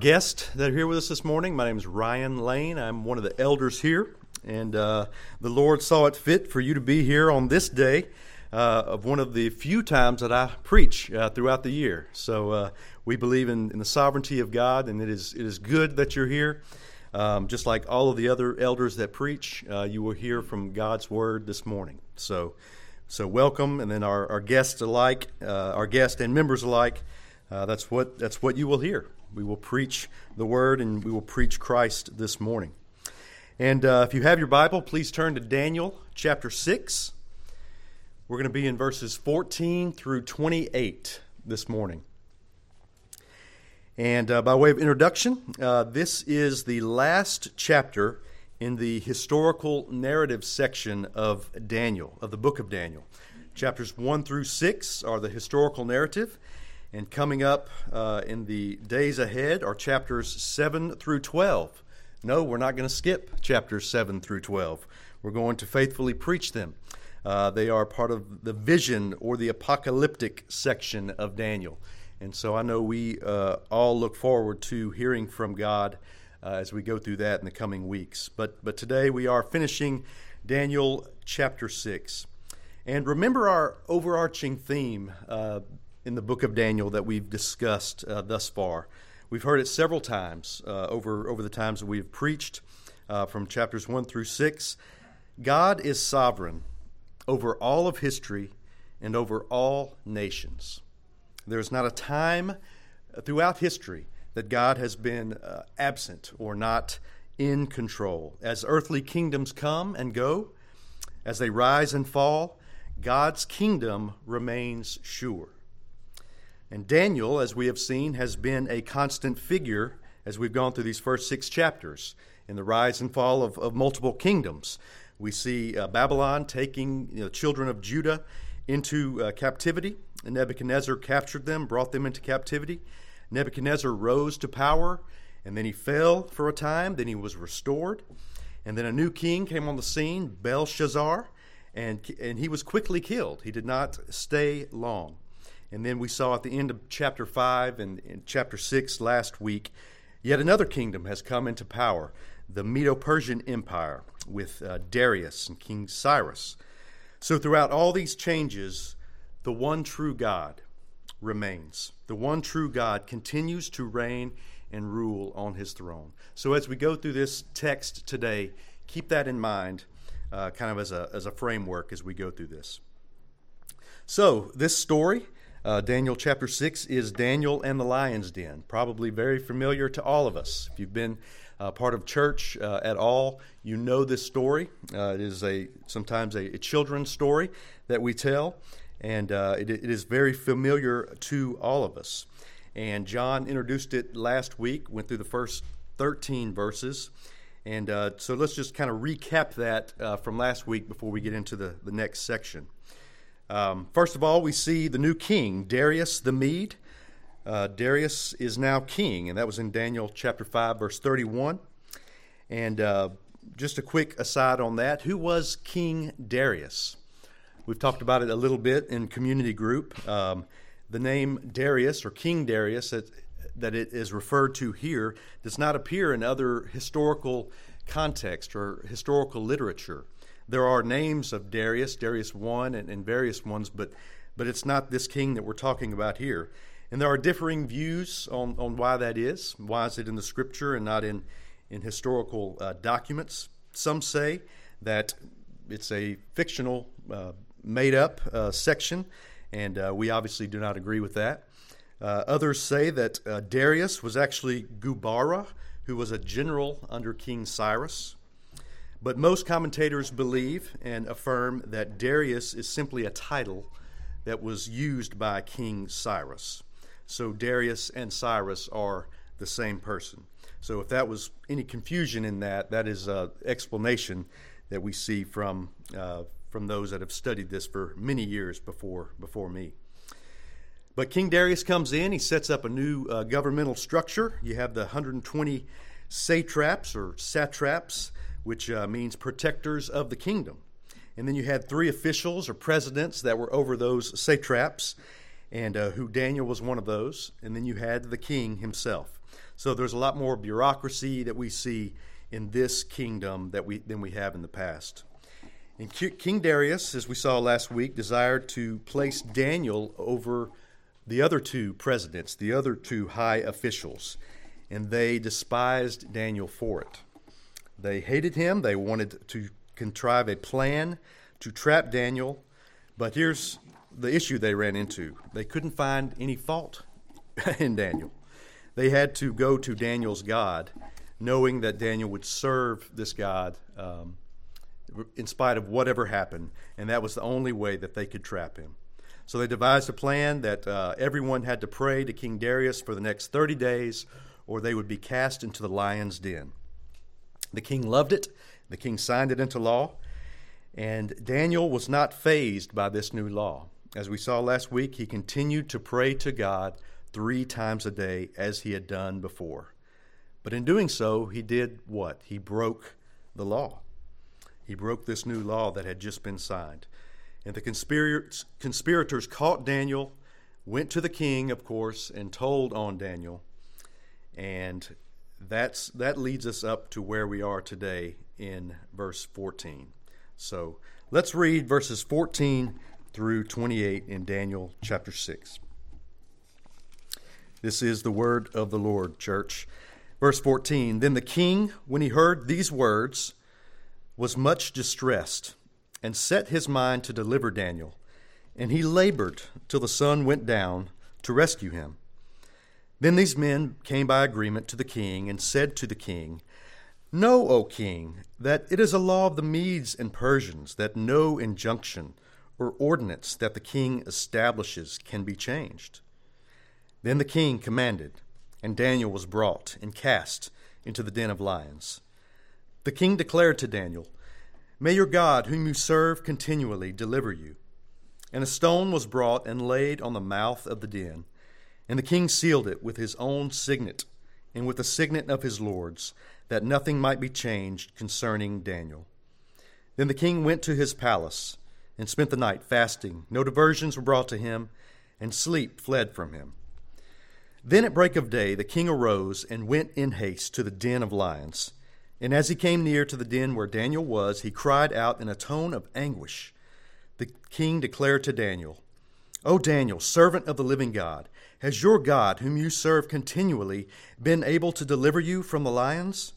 guests that are here with us this morning. My name is Ryan Lane. I'm one of the elders here, and uh, the Lord saw it fit for you to be here on this day uh, of one of the few times that I preach uh, throughout the year. So uh, we believe in, in, the sovereignty of God, and it is it is good that you're here. Um, just like all of the other elders that preach, uh, you will hear from God's word this morning. So, so welcome, and then our, our guests alike, uh, our guests and members alike. that's what that's what you will hear. We will preach the word and we will preach Christ this morning. And uh, if you have your Bible, please turn to Daniel chapter 6. We're going to be in verses 14 through 28 this morning. And uh, by way of introduction, uh, this is the last chapter in the historical narrative section of Daniel, of the book of Daniel. Chapters 1 through 6 are the historical narrative, and coming up uh, in the days ahead are chapters 7 through 12. No, we're not going to skip chapters 7 through 12. We're going to faithfully preach them. Uh, they are part of the vision or the apocalyptic section of Daniel. And so I know we uh, all look forward to hearing from God uh, as we go through that in the coming weeks. But, but today we are finishing Daniel chapter 6. And remember our overarching theme uh, in the book of Daniel that we've discussed uh, thus far. We've heard it several times uh, over, over the times that we've preached uh, from chapters 1 through 6. God is sovereign over all of history and over all nations. There's not a time throughout history that God has been uh, absent or not in control. As earthly kingdoms come and go, as they rise and fall, God's kingdom remains sure. And Daniel, as we have seen, has been a constant figure as we've gone through these first six chapters in the rise and fall of, of multiple kingdoms. We see uh, Babylon taking you know, children of Judah into uh, captivity. And Nebuchadnezzar captured them, brought them into captivity. Nebuchadnezzar rose to power, and then he fell for a time. Then he was restored. And then a new king came on the scene, Belshazzar, and, and he was quickly killed. He did not stay long. And then we saw at the end of chapter 5 and in chapter 6 last week, yet another kingdom has come into power the Medo Persian Empire with uh, Darius and King Cyrus. So, throughout all these changes, the one true God remains. The one true God continues to reign and rule on his throne. So, as we go through this text today, keep that in mind, uh, kind of as a, as a framework as we go through this. So, this story uh, Daniel chapter 6 is Daniel and the lion's den, probably very familiar to all of us. If you've been uh, part of church uh, at all, you know this story. Uh, it is a sometimes a, a, children's story that we tell, and uh, it, it is very familiar to all of us. And John introduced it last week, went through the first 13 verses. And uh, so let's just kind of recap that from last week before we get into the, the next section. Um, first of all, we see the new king, Darius the Mede. Uh, Darius is now king, and that was in Daniel chapter 5, verse 31. And uh, just a quick aside on that who was King Darius? We've talked about it a little bit in community group. Um, the name Darius or King Darius that, that it is referred to here does not appear in other historical context or historical literature there are names of Darius, Darius one, and, and various ones, but but it's not this king that we're talking about here. And there are differing views on, on why that is. Why is it in the scripture and not in, in historical uh, documents? Some say that it's a fictional, uh, made up uh, section, and uh, we obviously do not agree with that. Uh, others say that uh, Darius was actually Gubaru, who was a general under King Cyrus. But most commentators believe and affirm that Darius is simply a title that was used by King Cyrus. So Darius and Cyrus are the same person. So if that was any confusion in that, that is an explanation that we see from uh, from those that have studied this for many years before before me. But King Darius comes in. He sets up a new uh, governmental structure. You have the 120 satraps or satraps which uh, means protectors of the kingdom. And then you had three officials or presidents that were over those satraps, and uh, who Daniel was one of those. And then you had the king himself. So there's a lot more bureaucracy that we see in this kingdom that we, than we have in the past. And King Darius, as we saw last week, desired to place Daniel over the other two presidents, the other two high officials, and they despised Daniel for it. They hated him. They wanted to contrive a plan to trap Daniel. But here's the issue they ran into they couldn't find any fault in Daniel. They had to go to Daniel's God, knowing that Daniel would serve this God um, in spite of whatever happened, and that was the only way that they could trap him. So they devised a plan that uh, everyone had to pray to King Darius for the next 30 days, or they would be cast into the lion's den. The king loved it, the king signed it into law, and Daniel was not fazed by this new law. As we saw last week, he continued to pray to God three times a day as he had done before. But in doing so, he did what? He broke the law. He broke this new law that had just been signed. And the conspirators, conspirators caught Daniel, went to the king, of course, and told on Daniel. And that's, that leads us up to where we are today in verse 14. So let's read verses 14 through 28 in Daniel chapter 6. This is the word of the Lord, church. Verse 14 Then the king, when he heard these words, was much distressed, and set his mind to deliver Daniel. And he labored till the sun went down to rescue him. Then these men came by agreement to the king and said to the king, Know, O king, that it is a law of the Medes and Persians that no injunction or ordinance that the king establishes can be changed. Then the king commanded, and Daniel was brought and cast into the den of lions. The king declared to Daniel, May your God, whom you serve continually, deliver you. And a stone was brought and laid on the mouth of the den, and the king sealed it with his own signet and with the signet of his lords, that nothing might be changed concerning Daniel. Then the king went to his palace and spent the night fasting. No diversions were brought to him, and sleep fled from him. Then at break of day the king arose and went in haste to the den of lions. And as he came near to the den where Daniel was, he cried out in a tone of anguish. The king declared to Daniel, O Daniel, servant of the living God, has your God, whom you serve continually, been able to deliver you from the lions?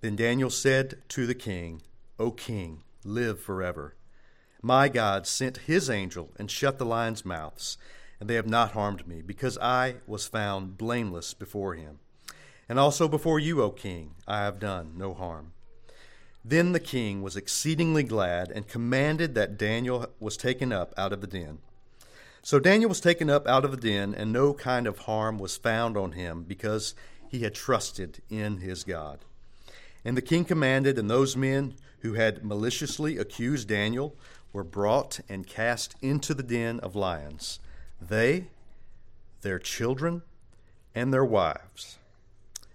Then Daniel said to the king, O king, live forever. My God sent his angel and shut the lions' mouths, and they have not harmed me, because I was found blameless before him. And also before you, O king, I have done no harm. Then the king was exceedingly glad and commanded that Daniel was taken up out of the den. So Daniel was taken up out of the den, and no kind of harm was found on him, because he had trusted in his God. And the king commanded, and those men who had maliciously accused Daniel were brought and cast into the den of lions, they, their children, and their wives.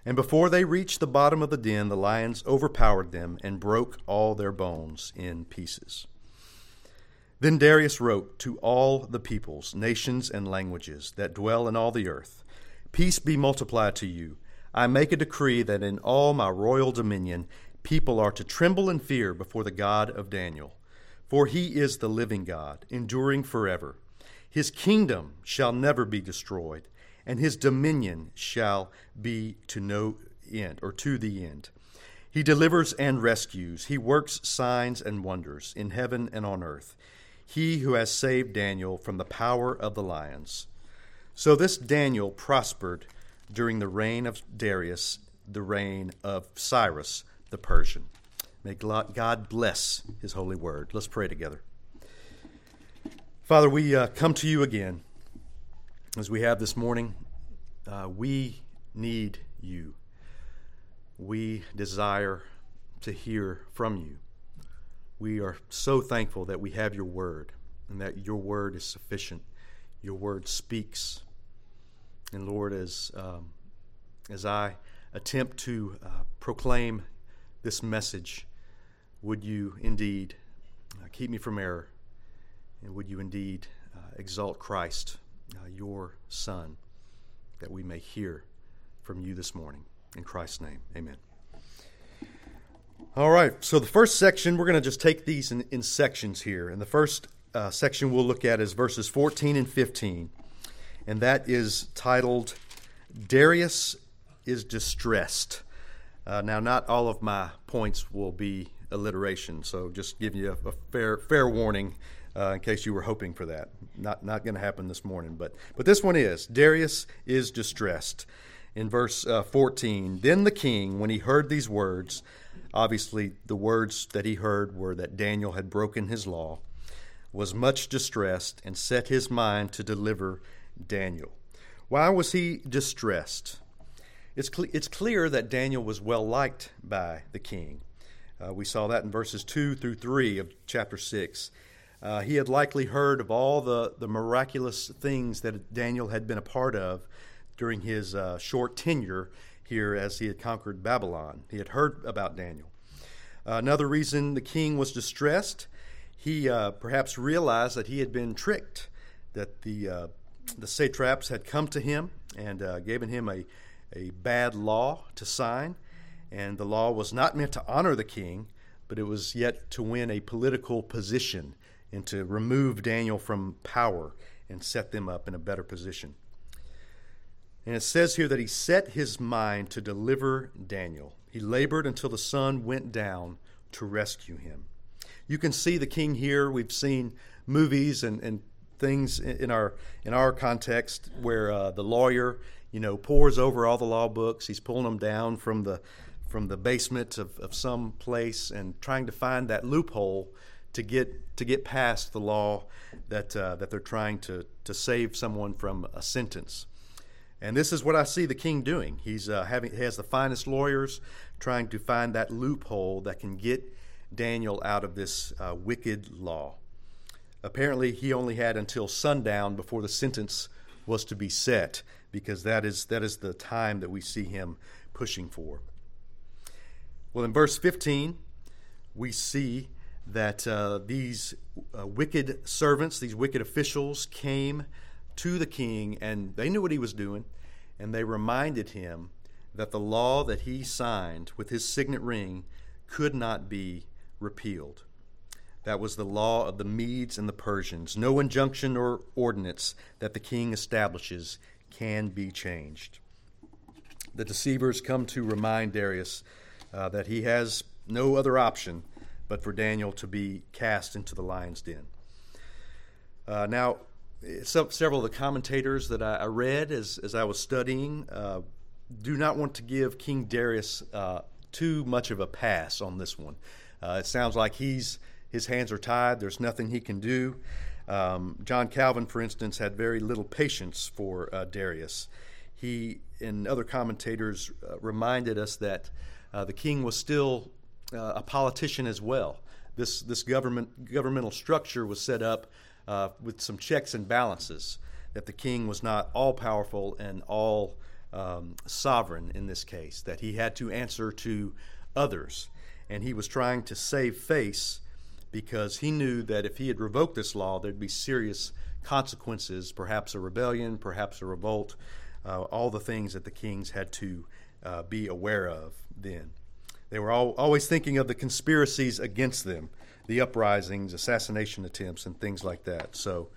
And before they reached the bottom of the den, the lions overpowered them and broke all their bones in pieces. Then Darius wrote to all the peoples, nations, and languages that dwell in all the earth Peace be multiplied to you. I make a decree that in all my royal dominion people are to tremble and fear before the God of Daniel for he is the living God, enduring forever. His kingdom shall never be destroyed, and his dominion shall be to no end, or to the end. He delivers and rescues. He works signs and wonders in heaven and on earth. He who has saved Daniel from the power of the lions. So this Daniel prospered during the reign of Darius, the reign of Cyrus the Persian. May God bless His holy word. Let's pray together. Father, we uh, come to you again as we have this morning. Uh, we need you. We desire to hear from you. We are so thankful that we have your word and that your word is sufficient. Your word speaks. And Lord, as, um, as I attempt to uh, proclaim this message, would you indeed uh, keep me from error? And would you indeed uh, exalt Christ, uh, your Son, that we may hear from you this morning. In Christ's name, amen. All right, so the first section, we're going to just take these in, in sections here. And the first uh, section we'll look at is verses 14 and 15, and that is titled Darius is Distressed. Uh, now, not all of my points will be alliteration, so just giving you a, a fair, fair warning uh, in case you were hoping for that. Not, not going to happen this morning, but, but this one is Darius is distressed. In verse uh, 14, then the king, when he heard these words, obviously the words that he heard were that Daniel had broken his law, was much distressed and set his mind to deliver Daniel. Why was he distressed? It's, cl- it's clear that Daniel was well liked by the king. Uh, we saw that in verses 2 through 3 of chapter 6. Uh, he had likely heard of all the, the miraculous things that Daniel had been a part of during his uh, short tenure here as he had conquered Babylon. He had heard about Daniel. Uh, another reason the king was distressed, he uh, perhaps realized that he had been tricked, that the, uh, the satraps had come to him and uh, given him a, a bad law to sign. And the law was not meant to honor the king, but it was yet to win a political position and to remove Daniel from power and set them up in a better position. And it says here that he set his mind to deliver Daniel. He labored until the sun went down to rescue him. You can see the king here. We've seen movies and, and things in our in our context where uh, the lawyer, you know, pores over all the law books. He's pulling them down from the from the basement of, of some place and trying to find that loophole to get to get past the law that uh, that they're trying to to save someone from a sentence. And this is what I see the king doing. He's uh, having he has the finest lawyers trying to find that loophole that can get Daniel out of this uh, wicked law. Apparently, he only had until sundown before the sentence was to be set, because that is that is the time that we see him pushing for. Well, in verse 15, we see that uh, these uh, wicked servants, these wicked officials, came to the king and they knew what he was doing, and they reminded him that the law that he signed with his signet ring could not be repealed. That was the law of the Medes and the Persians. No injunction or ordinance that the king establishes can be changed. The deceivers come to remind Darius uh, that he has no other option but for Daniel to be cast into the lion's den. Uh, now, several of the commentators that I, I, read as, as I was studying uh, do not want to give King Darius uh, too much of a pass on this one. Uh, it sounds like he's his hands are tied. There's nothing he can do. Um, John Calvin, for instance, had very little patience for uh, Darius. He and other commentators uh, reminded us that the king was still uh, a politician as well. This this government governmental structure was set up uh, with some checks and balances. That the king was not all powerful and all um, sovereign in this case. That he had to answer to others, and he was trying to save face because he knew that if he had revoked this law, there'd be serious consequences, perhaps a rebellion, perhaps a revolt, uh, all the things that the kings had to uh, be aware of then. They were all, always thinking of the conspiracies against them, the uprisings, assassination attempts, and things like that. So,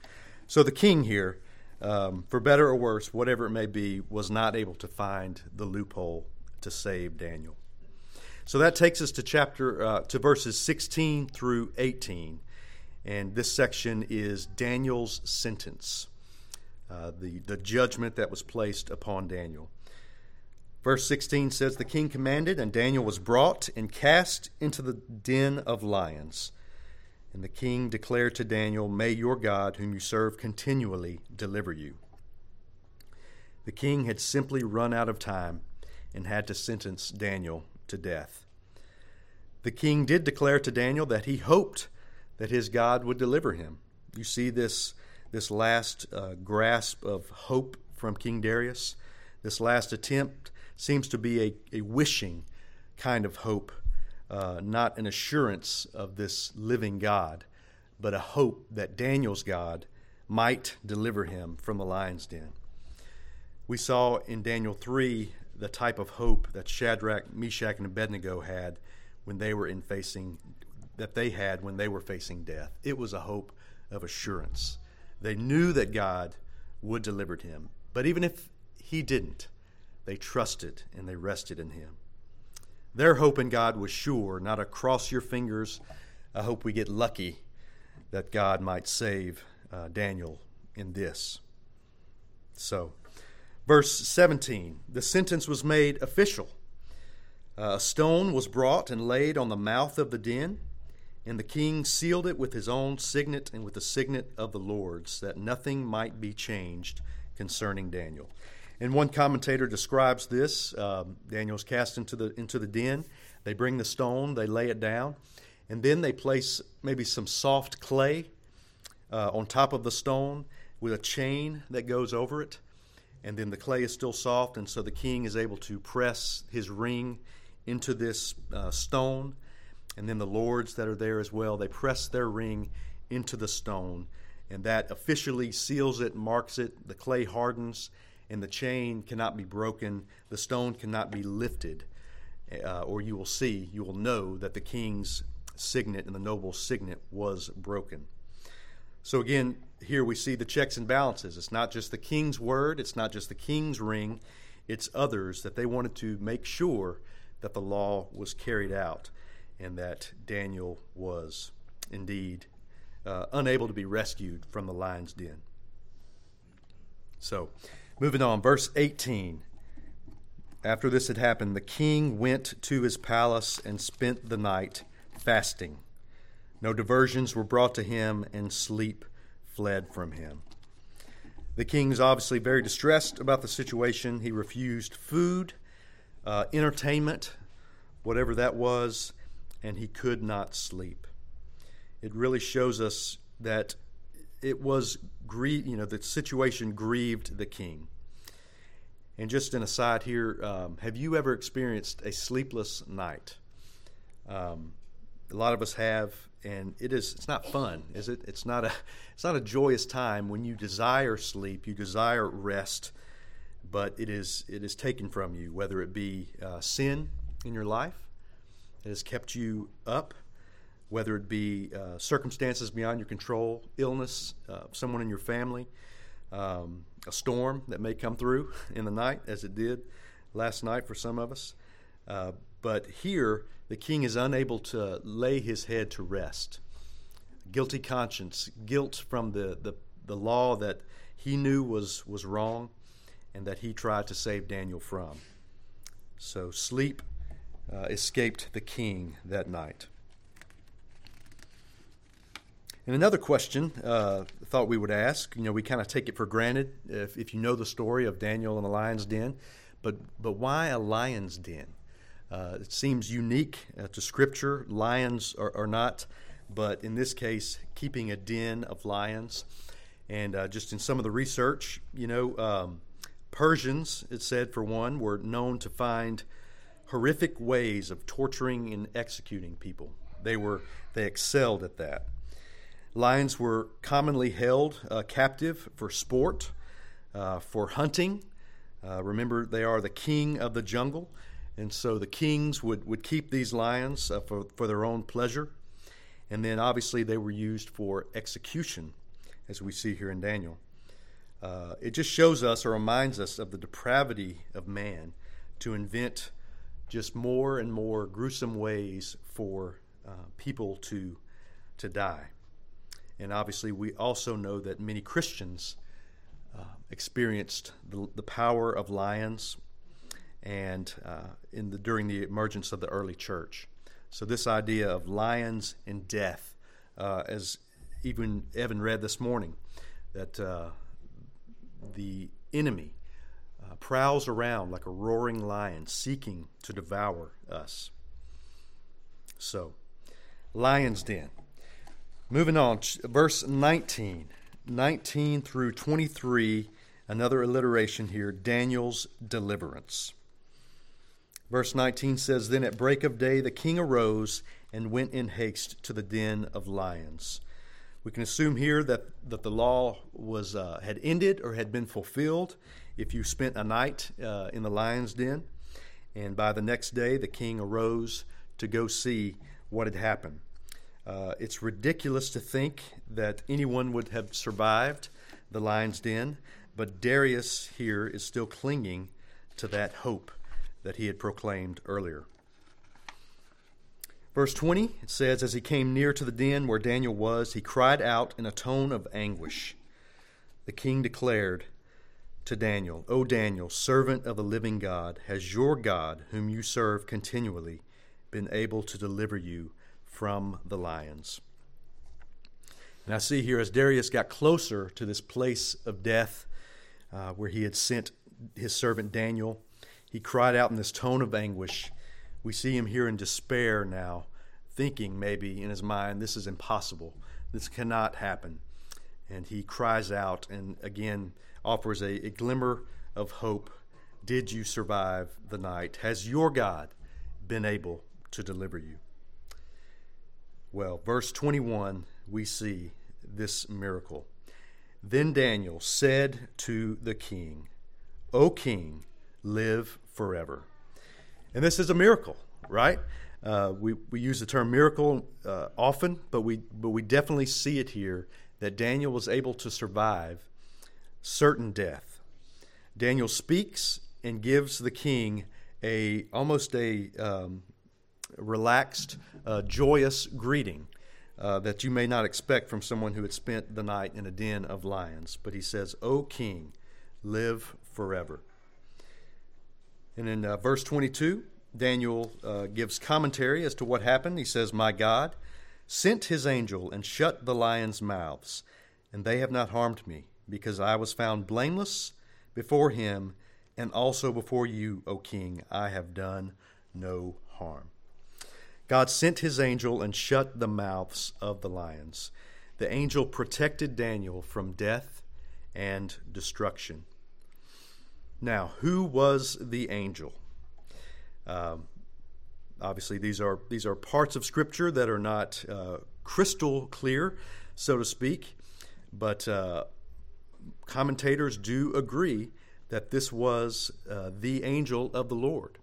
so the king here, um, for better or worse, whatever it may be, was not able to find the loophole to save Daniel. So that takes us to chapter uh, to verses 16 through 18, and this section is Daniel's sentence, uh, the the judgment that was placed upon Daniel. Verse 16 says, The king commanded, and Daniel was brought and cast into the den of lions. And the king declared to Daniel, May your God, whom you serve continually, deliver you. The king had simply run out of time and had to sentence Daniel to death. The king did declare to Daniel that he hoped that his God would deliver him. You see this, this last uh, grasp of hope from King Darius, this last attempt seems to be a, a wishing kind of hope, uh, not an assurance of this living God, but a hope that Daniel's God might deliver him from the lion's den. We saw in Daniel 3 the type of hope that Shadrach, Meshach, and Abednego had when they were in facing that they had when they were facing death. It was a hope of assurance. They knew that God would deliver him, but even if he didn't, they trusted and they rested in him. Their hope in God was sure, not a cross your fingers, I hope we get lucky that God might save uh, Daniel in this. So, verse 17 the sentence was made official. Uh, a stone was brought and laid on the mouth of the den, and the king sealed it with his own signet and with the signet of the Lord's, that nothing might be changed concerning Daniel. And one commentator describes this. Um, Daniel's cast into the into the den. They bring the stone, they lay it down, and then they place maybe some soft clay uh, on top of the stone with a chain that goes over it. And then the clay is still soft, and so the king is able to press his ring into this uh, stone. And then the lords that are there as well, they press their ring into the stone, and that officially seals it, marks it. The clay hardens and the chain cannot be broken, the stone cannot be lifted, uh, or you will see, you will know that the king's signet and the noble's signet was broken. So again, here we see the checks and balances. It's not just the king's word, it's not just the king's ring, it's others that they wanted to make sure that the law was carried out and that Daniel was indeed uh, unable to be rescued from the lion's den. So, Moving on, verse 18. After this had happened, the king went to his palace and spent the night fasting. No diversions were brought to him, and sleep fled from him. The king's obviously very distressed about the situation. He refused food, uh, entertainment, whatever that was, and he could not sleep. It really shows us that it was grie- you know the situation grieved the king. And just an aside here, um, have you ever experienced a sleepless night? Um, a lot of us have, and it is it's not fun, is it? It's not a it's not a joyous time when you desire sleep, you desire rest, but it is it is taken from you, whether it be uh, sin in your life that has kept you up whether it be uh, circumstances beyond your control, illness, uh, someone in your family, um, a storm that may come through in the night, as it did last night for some of us. Uh, but here, the king is unable to lay his head to rest. Guilty conscience, guilt from the, the, the law that he knew was, was wrong and that he tried to save Daniel from. So sleep uh, escaped the king that night. And another question uh, I thought we would ask, you know, we kind of take it for granted if, if you know the story of Daniel and the lion's den, but, but why a lion's den? Uh, it seems unique uh, to Scripture. Lions are, are, not, but in this case, keeping a den of lions. And uh, just in some of the research, you know, um, Persians, it said for one, were known to find horrific ways of torturing and executing people. They were they excelled at that. Lions were commonly held uh, captive for sport, uh, for hunting. Uh, remember, they are the king of the jungle, and so the kings would, would keep these lions uh, for, for their own pleasure. And then obviously they were used for execution, as we see here in Daniel. Uh, it just shows us or reminds us of the depravity of man to invent just more and more gruesome ways for uh, people to, to die. And obviously, we also know that many Christians uh, experienced the, the, power of lions and uh, in the, during the emergence of the early church. So, this idea of lions and death, uh, as even Evan read this morning, that uh, the enemy uh, prowls around like a roaring lion seeking to devour us. So, lion's den. Moving on, verse 19. 19 through 23, another alliteration here Daniel's deliverance. Verse 19 says Then at break of day the king arose and went in haste to the den of lions. We can assume here that, that the law was uh, had ended or had been fulfilled if you spent a night uh, in the lion's den. And by the next day, the king arose to go see what had happened. Uh, it's ridiculous to think that anyone would have survived the lion's den, but Darius here is still clinging to that hope that he had proclaimed earlier. Verse 20, it says, As he came near to the den where Daniel was, he cried out in a tone of anguish. The king declared to Daniel, O Daniel, servant of the living God, has your God, whom you serve continually, been able to deliver you from the lions? And I see here as Darius got closer to this place of death uh, where he had sent his servant Daniel, he cried out in this tone of anguish. We see him here in despair now, thinking maybe in his mind, this is impossible. This cannot happen. And he cries out and again offers a, a glimmer of hope. Did you survive the night? Has your God been able to deliver you? Well, verse 21, we see this miracle. Then Daniel said to the king, O king, live forever. And this is a miracle, right? Uh, we, we use the term miracle uh, often, but we, but we definitely see it here that Daniel was able to survive certain death. Daniel speaks and gives the king a almost a um, relaxed, uh, joyous greeting uh, that you may not expect from someone who had spent the night in a den of lions. But he says, O king, live forever. And in uh, verse 22, Daniel uh, gives commentary as to what happened. He says, My God sent his angel and shut the lions' mouths, and they have not harmed me, because I was found blameless before him, and also before you, O king. I have done no harm. God sent his angel and shut the mouths of the lions. The angel protected Daniel from death and destruction. Now, who was the angel? Um, obviously, these are these are parts of Scripture that are not uh, crystal clear, so to speak, but uh, commentators do agree that this was uh, the angel of the Lord,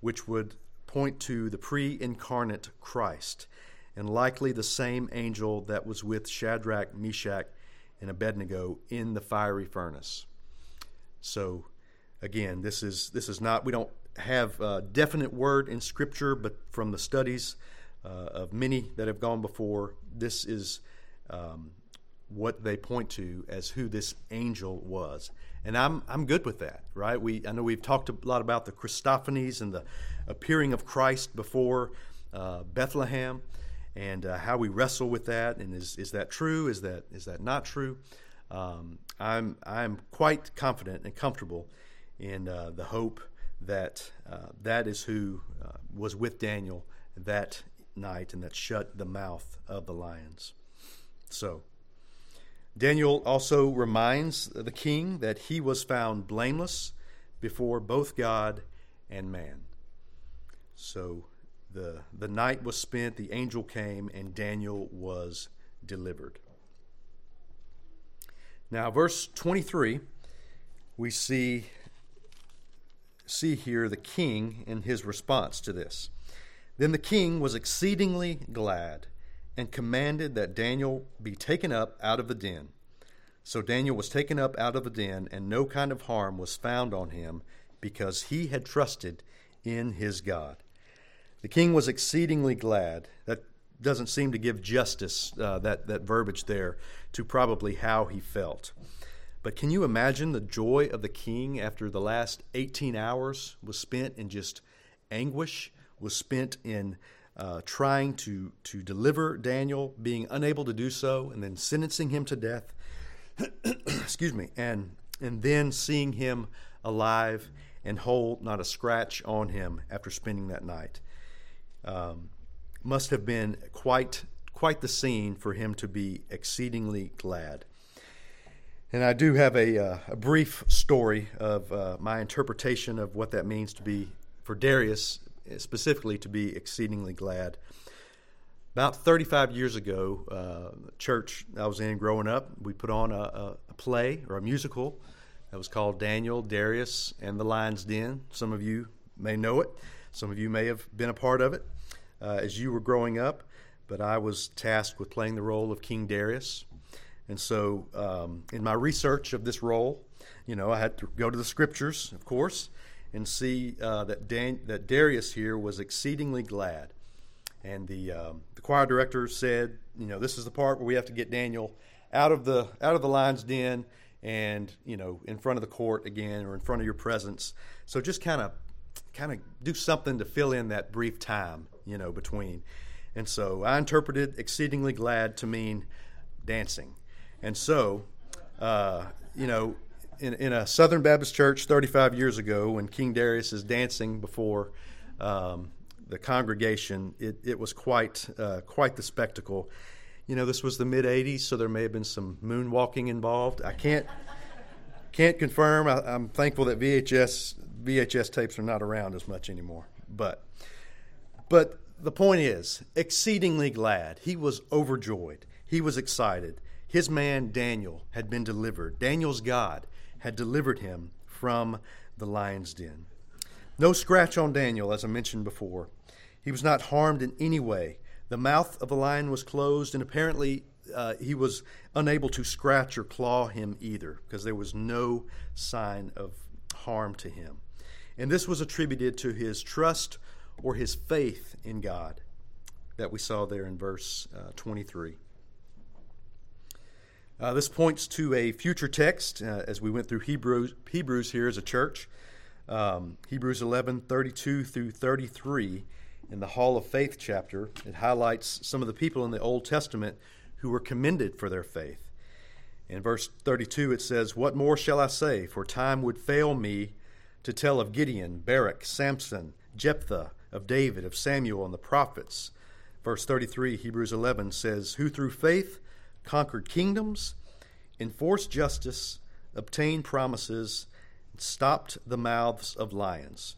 which would point to the pre incarnate Christ, and likely the same angel that was with Shadrach, Meshach, and Abednego in the fiery furnace. So, again, this is this is not we don't have a definite word in Scripture, but from the studies uh, of many that have gone before, this is um, what they point to as who this angel was. And I'm, I'm good with that, right? We, I know we've talked a lot about the Christophanies and the appearing of Christ before uh, Bethlehem and uh, how we wrestle with that. And is, is that true? Is that, is that not true? Um, I'm, I'm quite confident and comfortable in uh, the hope that uh, that is who uh, was with Daniel that night and that shut the mouth of the lions. So, Daniel also reminds the king that he was found blameless before both God and man. So the, the night was spent, the angel came, and Daniel was delivered. Now, verse 23, we see, see here the king in his response to this. Then the king was exceedingly glad and commanded that Daniel be taken up out of the den. So Daniel was taken up out of the den, and no kind of harm was found on him, because he had trusted in his God. The king was exceedingly glad. That doesn't seem to give justice, uh, that, that verbiage there, to probably how he felt. But can you imagine the joy of the king after the last 18 hours was spent in just anguish, was spent in uh, trying to, to deliver Daniel, being unable to do so, and then sentencing him to death. Excuse me. And, and then seeing him alive and whole, not a scratch on him after spending that night. Um, must have been quite quite the scene for him to be exceedingly glad. And I do have a, uh, a brief story of uh, my interpretation of what that means to be for Darius specifically to be exceedingly glad. About 35 years ago, uh, church I was in growing up, we put on a, a, a, play or a musical that was called Daniel, Darius, and the Lion's Den. Some of you may know it, some of you may have been a part of it uh, as you were growing up, but I was tasked with playing the role of King Darius. And so, um, in my research of this role, you know, I had to go to the scriptures, of course, and see uh, that, Dan- that Darius here was exceedingly glad and the um, the choir director said, you know, this is the part where we have to get Daniel out of the out of the lion's den and you know in front of the court again or in front of your presence. So just kind of kind of do something to fill in that brief time, you know, between. And so I interpreted exceedingly glad to mean dancing. And so, uh, you know, in, in a Southern Baptist church 35 years ago, when King Darius is dancing before um, the congregation, it, it was quite uh, quite the spectacle. You know, this was the mid '80s, so there may have been some moonwalking involved. I can't can't confirm. I, am thankful that VHS VHS tapes are not around as much anymore. But but the point is, exceedingly glad. He was overjoyed. He was excited. His man Daniel had been delivered. Daniel's God had delivered him from the lion's den. No scratch on Daniel, as I mentioned before. He was not harmed in any way. The mouth of the lion was closed, and apparently uh, he was unable to scratch or claw him either, because there was no sign of harm to him. And this was attributed to his trust or his faith in God that we saw there in verse uh, 23. Uh, this points to a future text uh, as we went through Hebrews, Hebrews here as a church. Um, Hebrews 11 32 through 33 in the Hall of Faith chapter, it highlights some of the people in the Old Testament who were commended for their faith. In verse 32, it says, What more shall I say? For time would fail me to tell of Gideon, Barak, Samson, Jephthah, of David, of Samuel, and the prophets. Verse 33, Hebrews 11 says, Who through faith conquered kingdoms, enforced justice, obtained promises, stopped the mouths of lions.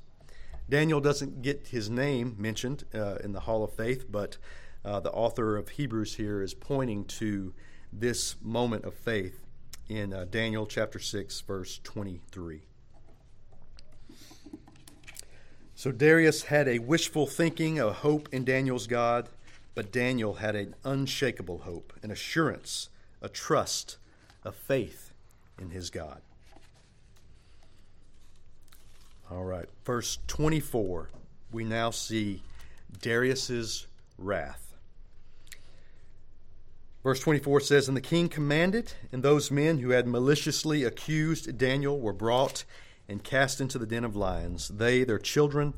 Daniel doesn't get his name mentioned uh, in the Hall of Faith, but uh, the author of Hebrews here is pointing to this moment of faith in uh, Daniel chapter 6, verse 23. So Darius had a wishful thinking, a hope in Daniel's God, but Daniel had an unshakable hope, an assurance, a trust, a faith in his God. All right, verse 24, we now see Darius's wrath. Verse 24 says, And the king commanded, and those men who had maliciously accused Daniel were brought and cast into the den of lions, they, their children,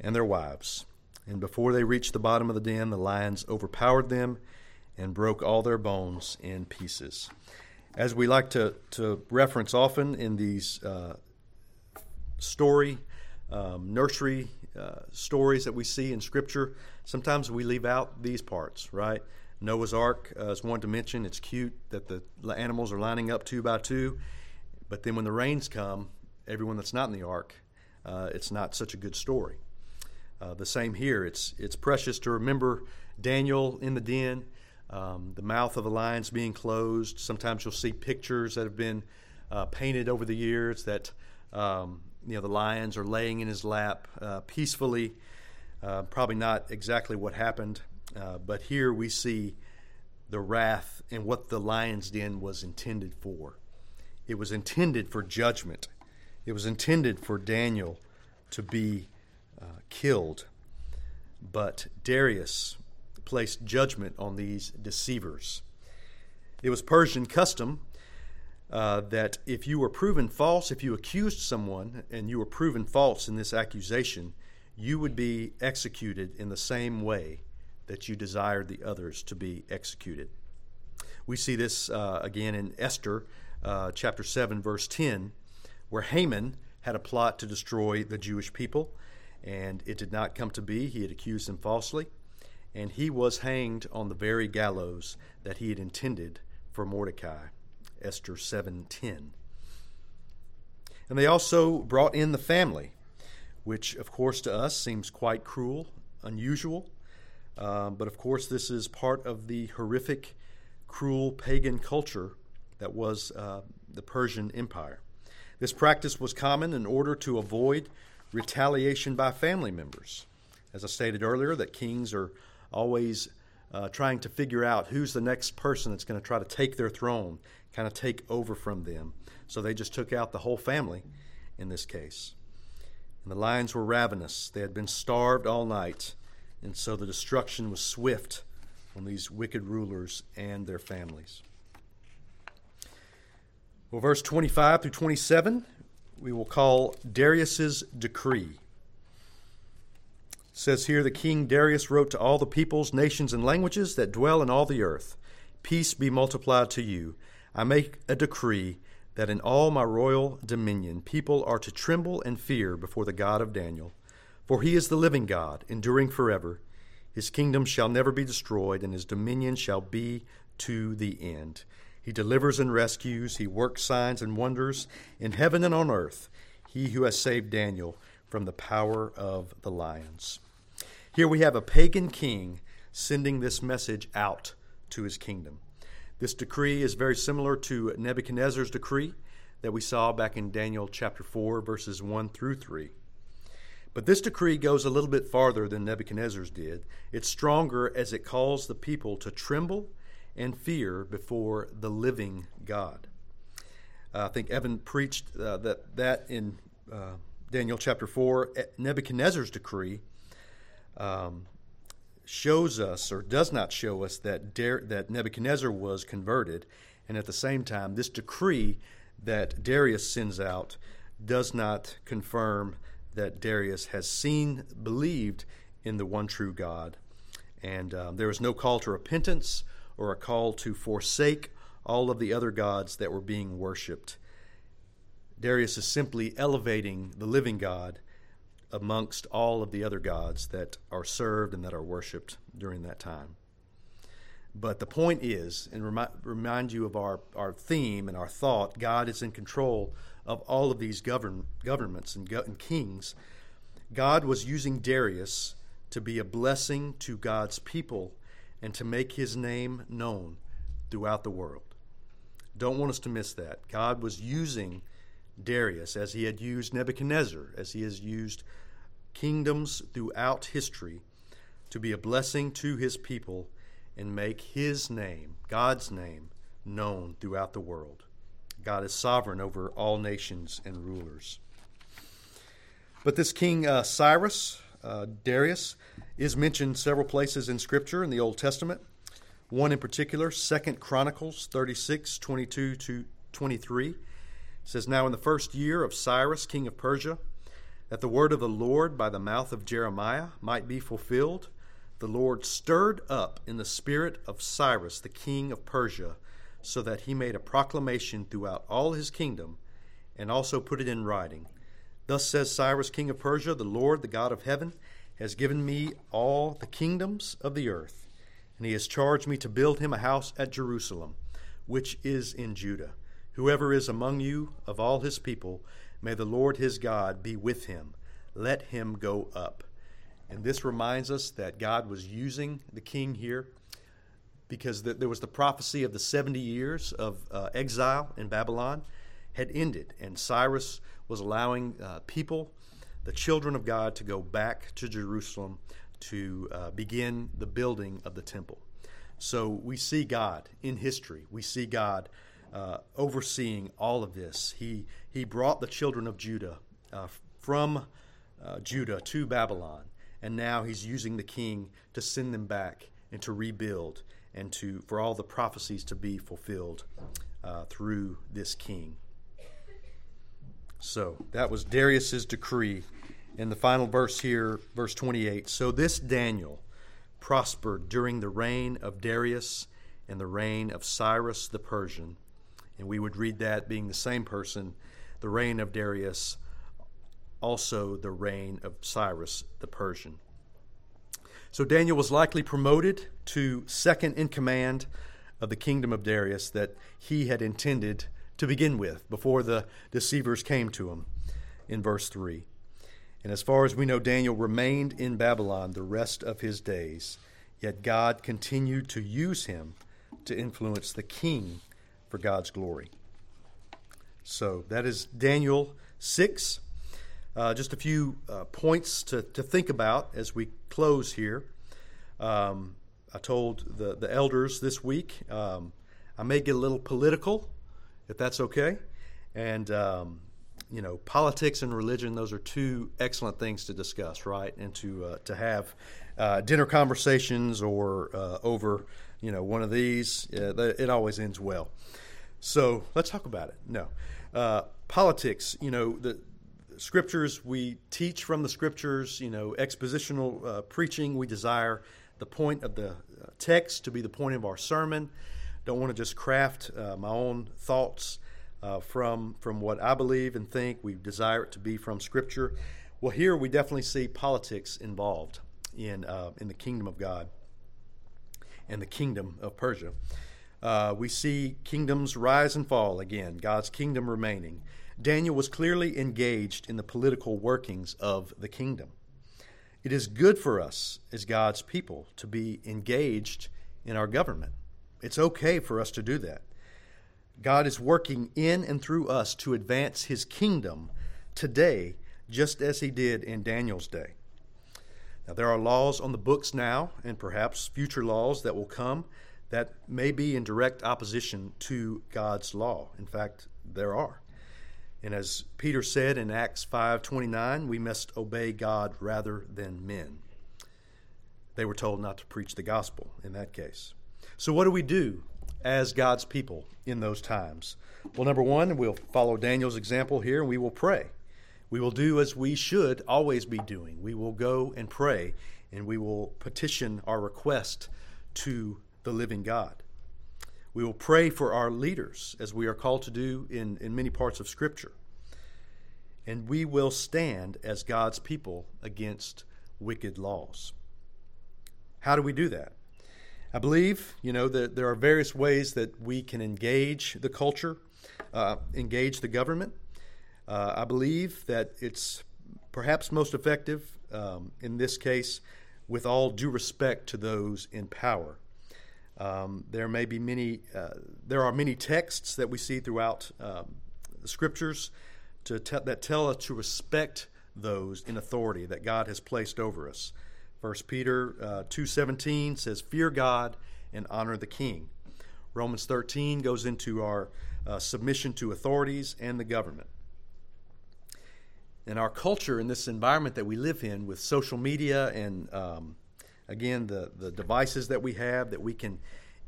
and their wives. And before they reached the bottom of the den, the lions overpowered them and broke all their bones in pieces. As we like to, to reference often in these uh, story, um, nursery uh, stories that we see in Scripture, sometimes we leave out these parts, right? Noah's Ark uh, is one to mention. It's cute that the animals are lining up two by two, but then when the rains come, everyone that's not in the ark, uh, it's not such a good story. Uh, the same here. It's it's precious to remember Daniel in the den, um, the mouth of the lions being closed. Sometimes you'll see pictures that have been uh, painted over the years that um, you know the lions are laying in his lap uh, peacefully. Uh, probably not exactly what happened, uh, but here we see the wrath and what the lion's den was intended for. It was intended for judgment. It was intended for Daniel to be uh, killed. But Darius placed judgment on these deceivers. It was Persian custom uh, that if you were proven false, if you accused someone and you were proven false in this accusation, you would be executed in the same way that you desired the others to be executed. We see this uh, again in Esther uh, chapter 7, verse 10, where Haman had a plot to destroy the Jewish people, and it did not come to be. He had accused them falsely, and he was hanged on the very gallows that he had intended for Mordecai. Esther 7:10. And they also brought in the family, which of course to us seems quite cruel, unusual, Uh, but of course, this is part of the horrific, cruel pagan culture that was uh, the Persian Empire. This practice was common in order to avoid retaliation by family members. As I stated earlier, that kings are always uh, trying to figure out who's the next person that's going to try to take their throne, kind of take over from them. So they just took out the whole family in this case. And the lions were ravenous. They had been starved all night, and so the destruction was swift on these wicked rulers and their families. Well, verse 25 through 27, we will call Darius's decree. It says here the king Darius wrote to all the peoples, nations, and languages that dwell in all the earth Peace be multiplied to you. I make a decree that in all my royal dominion people are to tremble and fear before the God of Daniel. For he is the living God, enduring forever. His kingdom shall never be destroyed, and his dominion shall be to the end. He delivers and rescues, he works signs and wonders in heaven and on earth, he who has saved Daniel from the power of the lions. Here we have a pagan king sending this message out to his kingdom. This decree is very similar to Nebuchadnezzar's decree that we saw back in Daniel chapter 4, verses 1 through 3. But this decree goes a little bit farther than Nebuchadnezzar's did. It's stronger as it calls the people to tremble and fear before the living God. Uh, I think Evan preached uh, that, that in uh, Daniel chapter 4. Nebuchadnezzar's decree um, shows us, or does not show us, that, Dar- that Nebuchadnezzar was converted. And at the same time, this decree that Darius sends out does not confirm that Darius has seen, believed in the one true God. And um, there is no call to repentance or a call to forsake all of the other gods that were being worshiped. Darius is simply elevating the living God amongst all of the other gods that are served and that are worshiped during that time. But the point is, and remind, remind you of our, our theme and our thought God is in control of all of these govern, governments and, go, and kings. God was using Darius to be a blessing to God's people and to make his name known throughout the world. Don't want us to miss that. God was using Darius as he had used Nebuchadnezzar, as he has used kingdoms throughout history to be a blessing to his people and make his name, God's name, known throughout the world. God is sovereign over all nations and rulers. But this King uh, Cyrus, uh, Darius, is mentioned several places in Scripture in the Old Testament. One in particular, Second Chronicles 36, 22 to 23, says, Now in the first year of Cyrus, king of Persia, that the word of the Lord by the mouth of Jeremiah might be fulfilled, the Lord stirred up in the spirit of Cyrus, the king of Persia, so that he made a proclamation throughout all his kingdom, and also put it in writing. Thus says Cyrus, king of Persia, the Lord, the God of heaven, has given me all the kingdoms of the earth, and he has charged me to build him a house at Jerusalem, which is in Judah. Whoever is among you of all his people, may the Lord his God be with him. Let him go up. And this reminds us that God was using the king here because there was the prophecy of the 70 years of uh, exile in Babylon had ended, and Cyrus was allowing uh, people the children of God to go back to Jerusalem to uh, begin the building of the temple. So we see God in history. We see God uh, overseeing all of this. He, he brought the children of Judah uh, from uh, Judah to Babylon, and now he's using the king to send them back and to rebuild and to for all the prophecies to be fulfilled uh, through this king. So that was Darius's decree. In the final verse here, verse 28 So this Daniel prospered during the reign of Darius and the reign of Cyrus the Persian. And we would read that being the same person, the reign of Darius, also the reign of Cyrus the Persian. So Daniel was likely promoted to second in command of the kingdom of Darius that he had intended to begin with before the deceivers came to him in verse 3. And as far as we know, Daniel remained in Babylon the rest of his days. yet God continued to use him to influence the king for God's glory. So that is Daniel 6. Uh, just a few uh, points to, to think about as we close here. Um, I told the, the elders this week um, I may get a little political, if that's okay. And, um, you know, politics and religion, those are two excellent things to discuss, right? And to, uh, to have uh, dinner conversations or uh, over, you know, one of these, it always ends well. So let's talk about it. No. Uh, politics, you know, the, scriptures we teach from the scriptures, you know, expositional uh, preaching, we desire the point of the uh, text to be the point of our sermon. Don't want to just craft uh, my own thoughts uh, from from what I believe and think. We desire it to be from Scripture. Well, here we definitely see politics involved in uh, in the kingdom of God and the kingdom of Persia. Uh, we see kingdoms rise and fall again. God's kingdom remaining. Daniel was clearly engaged in the political workings of the kingdom. It is good for us as God's people to be engaged in our government. It's okay for us to do that. God is working in and through us to advance his kingdom today, just as he did in Daniel's day. Now, there are laws on the books now, and perhaps future laws that will come that may be in direct opposition to God's law. In fact, there are. And as Peter said in Acts 5:29, we must obey God rather than men. They were told not to preach the gospel in that case. So what do we do as God's people in those times? Well, number 1, we'll follow Daniel's example here and we will pray. We will do as we should always be doing. We will go and pray and we will petition our request to the living God. We will pray for our leaders, as we are called to do in, in many parts of Scripture. And we will stand as God's people against wicked laws. How do we do that? I believe, you know, that there are various ways that we can engage the culture, uh, engage the government. Uh, I believe that it's perhaps most effective um, in this case with all due respect to those in power. Um, there may be many. Uh, there are many texts that we see throughout um, the scriptures to te- that tell us to respect those in authority that God has placed over us. First Peter uh, two seventeen says, "Fear God and honor the King." Romans thirteen goes into our uh, submission to authorities and the government. In our culture, in this environment that we live in, with social media and um, again, the, the devices that we have that we can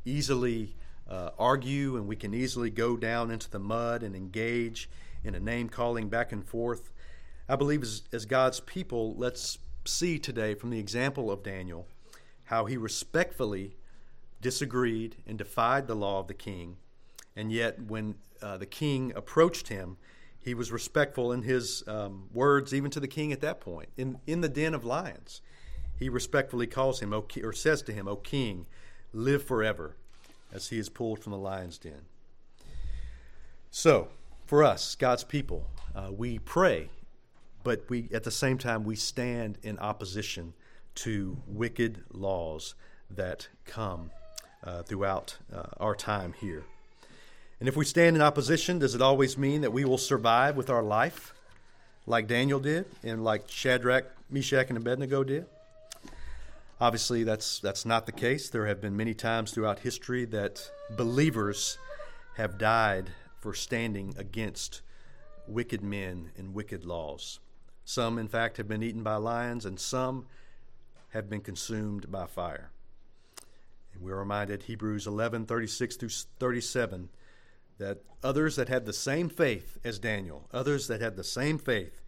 easily uh, argue and we can easily go down into the mud and engage in a name calling back and forth. I believe as, as God's people, let's see today from the example of Daniel how he respectfully disagreed and defied the law of the king. And yet, when uh, the king approached him, he was respectful in his um, words, even to the king at that point, in, in the den of lions he respectfully calls him, or says to him, O king, live forever, as he is pulled from the lion's den. So, for us, God's people, uh, we pray, but we at the same time we stand in opposition to wicked laws that come uh, throughout uh, our time here. And if we stand in opposition, does it always mean that we will survive with our life, like Daniel did, and like Shadrach, Meshach, and Abednego did? Obviously, that's, that's not the case. There have been many times throughout history that believers have died for standing against wicked men and wicked laws. Some, in fact, have been eaten by lions, and some have been consumed by fire. And we're reminded, Hebrews 11 36 through 37, that others that had the same faith as Daniel, others that had the same faith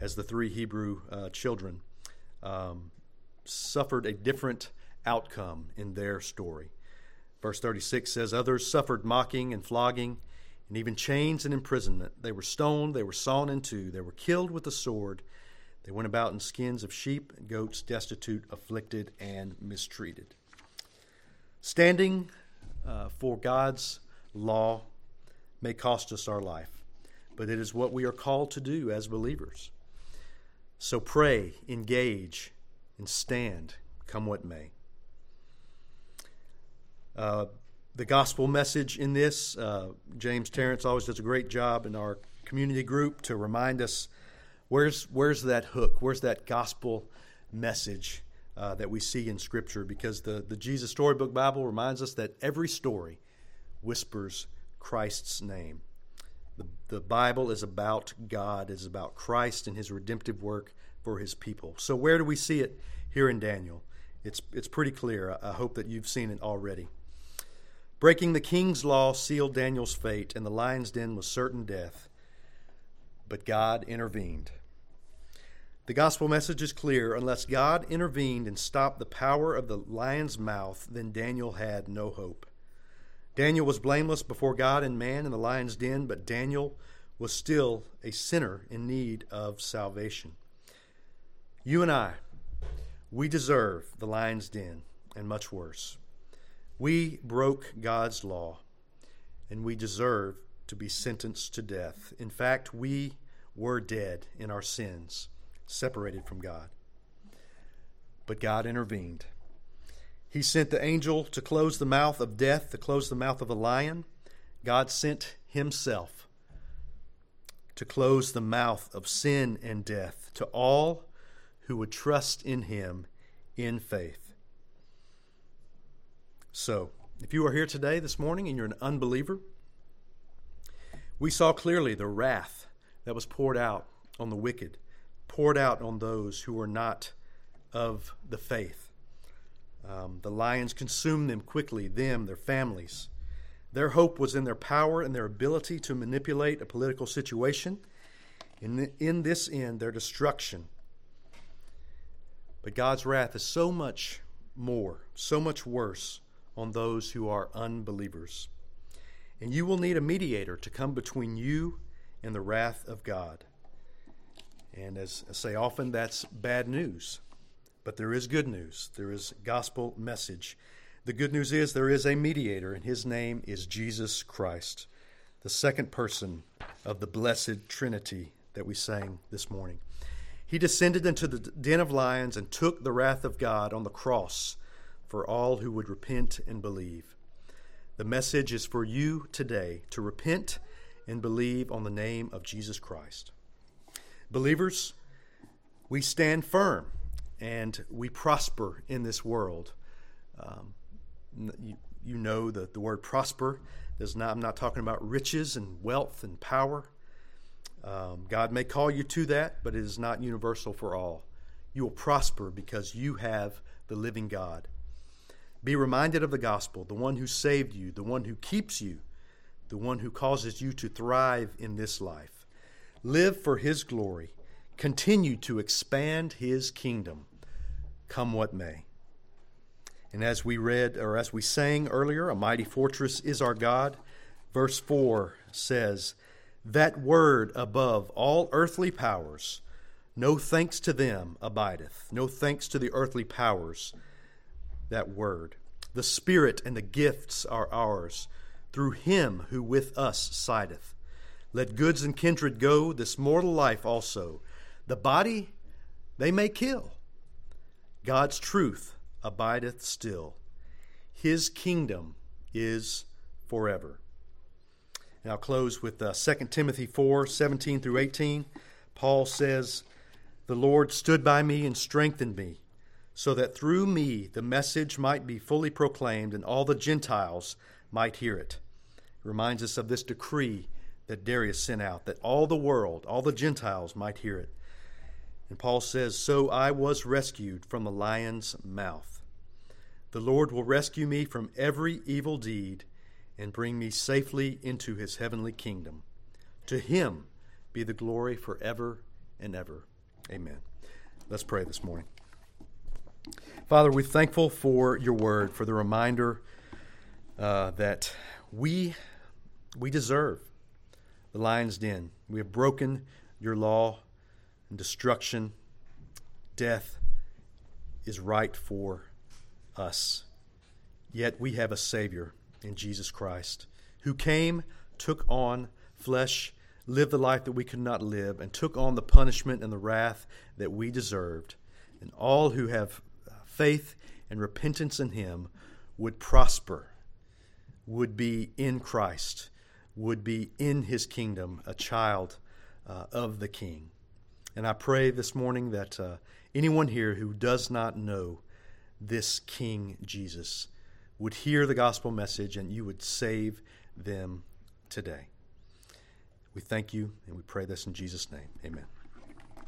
as the three Hebrew uh, children, um, suffered a different outcome in their story. Verse 36 says, Others suffered mocking and flogging, and even chains and imprisonment. They were stoned, they were sawn in two, they were killed with the sword. They went about in skins of sheep and goats, destitute, afflicted, and mistreated. Standing uh, for God's law may cost us our life, but it is what we are called to do as believers. So pray, engage, and stand, come what may. Uh, the gospel message in this, uh, James Terrence always does a great job in our community group to remind us where's where's that hook, where's that gospel message uh, that we see in Scripture, because the the Jesus Storybook Bible reminds us that every story whispers Christ's name. The, the Bible is about God, is about Christ and his redemptive work for his people. So, where do we see it here in Daniel? It's, it's pretty clear. I hope that you've seen it already. Breaking the king's law sealed Daniel's fate, and the lion's den was certain death. But God intervened. The gospel message is clear. Unless God intervened and stopped the power of the lion's mouth, then Daniel had no hope. Daniel was blameless before God and man in the lion's den, but Daniel was still a sinner in need of salvation. You and I, we deserve the lion's den and much worse. We broke God's law, and we deserve to be sentenced to death. In fact, we were dead in our sins, separated from God. But God intervened. He sent the angel to close the mouth of death, to close the mouth of the lion. God sent himself to close the mouth of sin and death to all who would trust in him in faith. So, if you are here today, this morning, and you're an unbeliever, we saw clearly the wrath that was poured out on the wicked, poured out on those who were not of the faith. Um, the lions consumed them quickly, them, their families. Their hope was in their power and their ability to manipulate a political situation. In, the, in this end, their destruction. But God's wrath is so much more, so much worse on those who are unbelievers. And you will need a mediator to come between you and the wrath of God. And as I say often, that's bad news. But there is good news. There is gospel message. The good news is there is a mediator, and his name is Jesus Christ, the second person of the blessed Trinity that we sang this morning. He descended into the den of lions and took the wrath of God on the cross for all who would repent and believe. The message is for you today to repent and believe on the name of Jesus Christ. Believers, we stand firm and we prosper in this world. Um, you, you, know that the word prosper does not, I'm not talking about riches and wealth and power. Um, God may call you to that, but it is not universal for all. You will prosper because you have the living God. Be reminded of the gospel, the one who saved you, the one who keeps you, the one who causes you to thrive in this life. Live for his glory continue to expand his kingdom, come what may. And as we read, or as we sang earlier, a mighty fortress is our God. Verse 4 says, That word above all earthly powers, no thanks to them abideth, no thanks to the earthly powers, that word. The Spirit and the gifts are ours, through him who with us sideth. Let goods and kindred go, this mortal life also the body they may kill. God's truth abideth still. His kingdom is forever. And I'll close with uh, 2 Timothy 4 17 through 18. Paul says, The Lord stood by me and strengthened me, so that through me the message might be fully proclaimed and all the Gentiles might hear it. It reminds us of this decree that Darius sent out, that all the world, all the Gentiles might hear it. And Paul says, So I was rescued from the lion's mouth. The Lord will rescue me from every evil deed and bring me safely into his heavenly kingdom. To him be the glory forever and ever. Amen. Let's pray this morning. Father, we're thankful for your word, for the reminder uh, that we, we deserve the lion's den. We have broken your law and destruction, death is right for us. Yet we have a Savior in Jesus Christ who came, took on flesh, lived the life that we could not live, and took on the punishment and the wrath that we deserved. And all who have faith and repentance in Him would prosper would be in Christ, would be in his kingdom, a child uh, of the King. And I pray this morning that uh, anyone here who does not know this King Jesus would hear the gospel message and you would save them today. We thank you and we pray this in Jesus' name. Amen.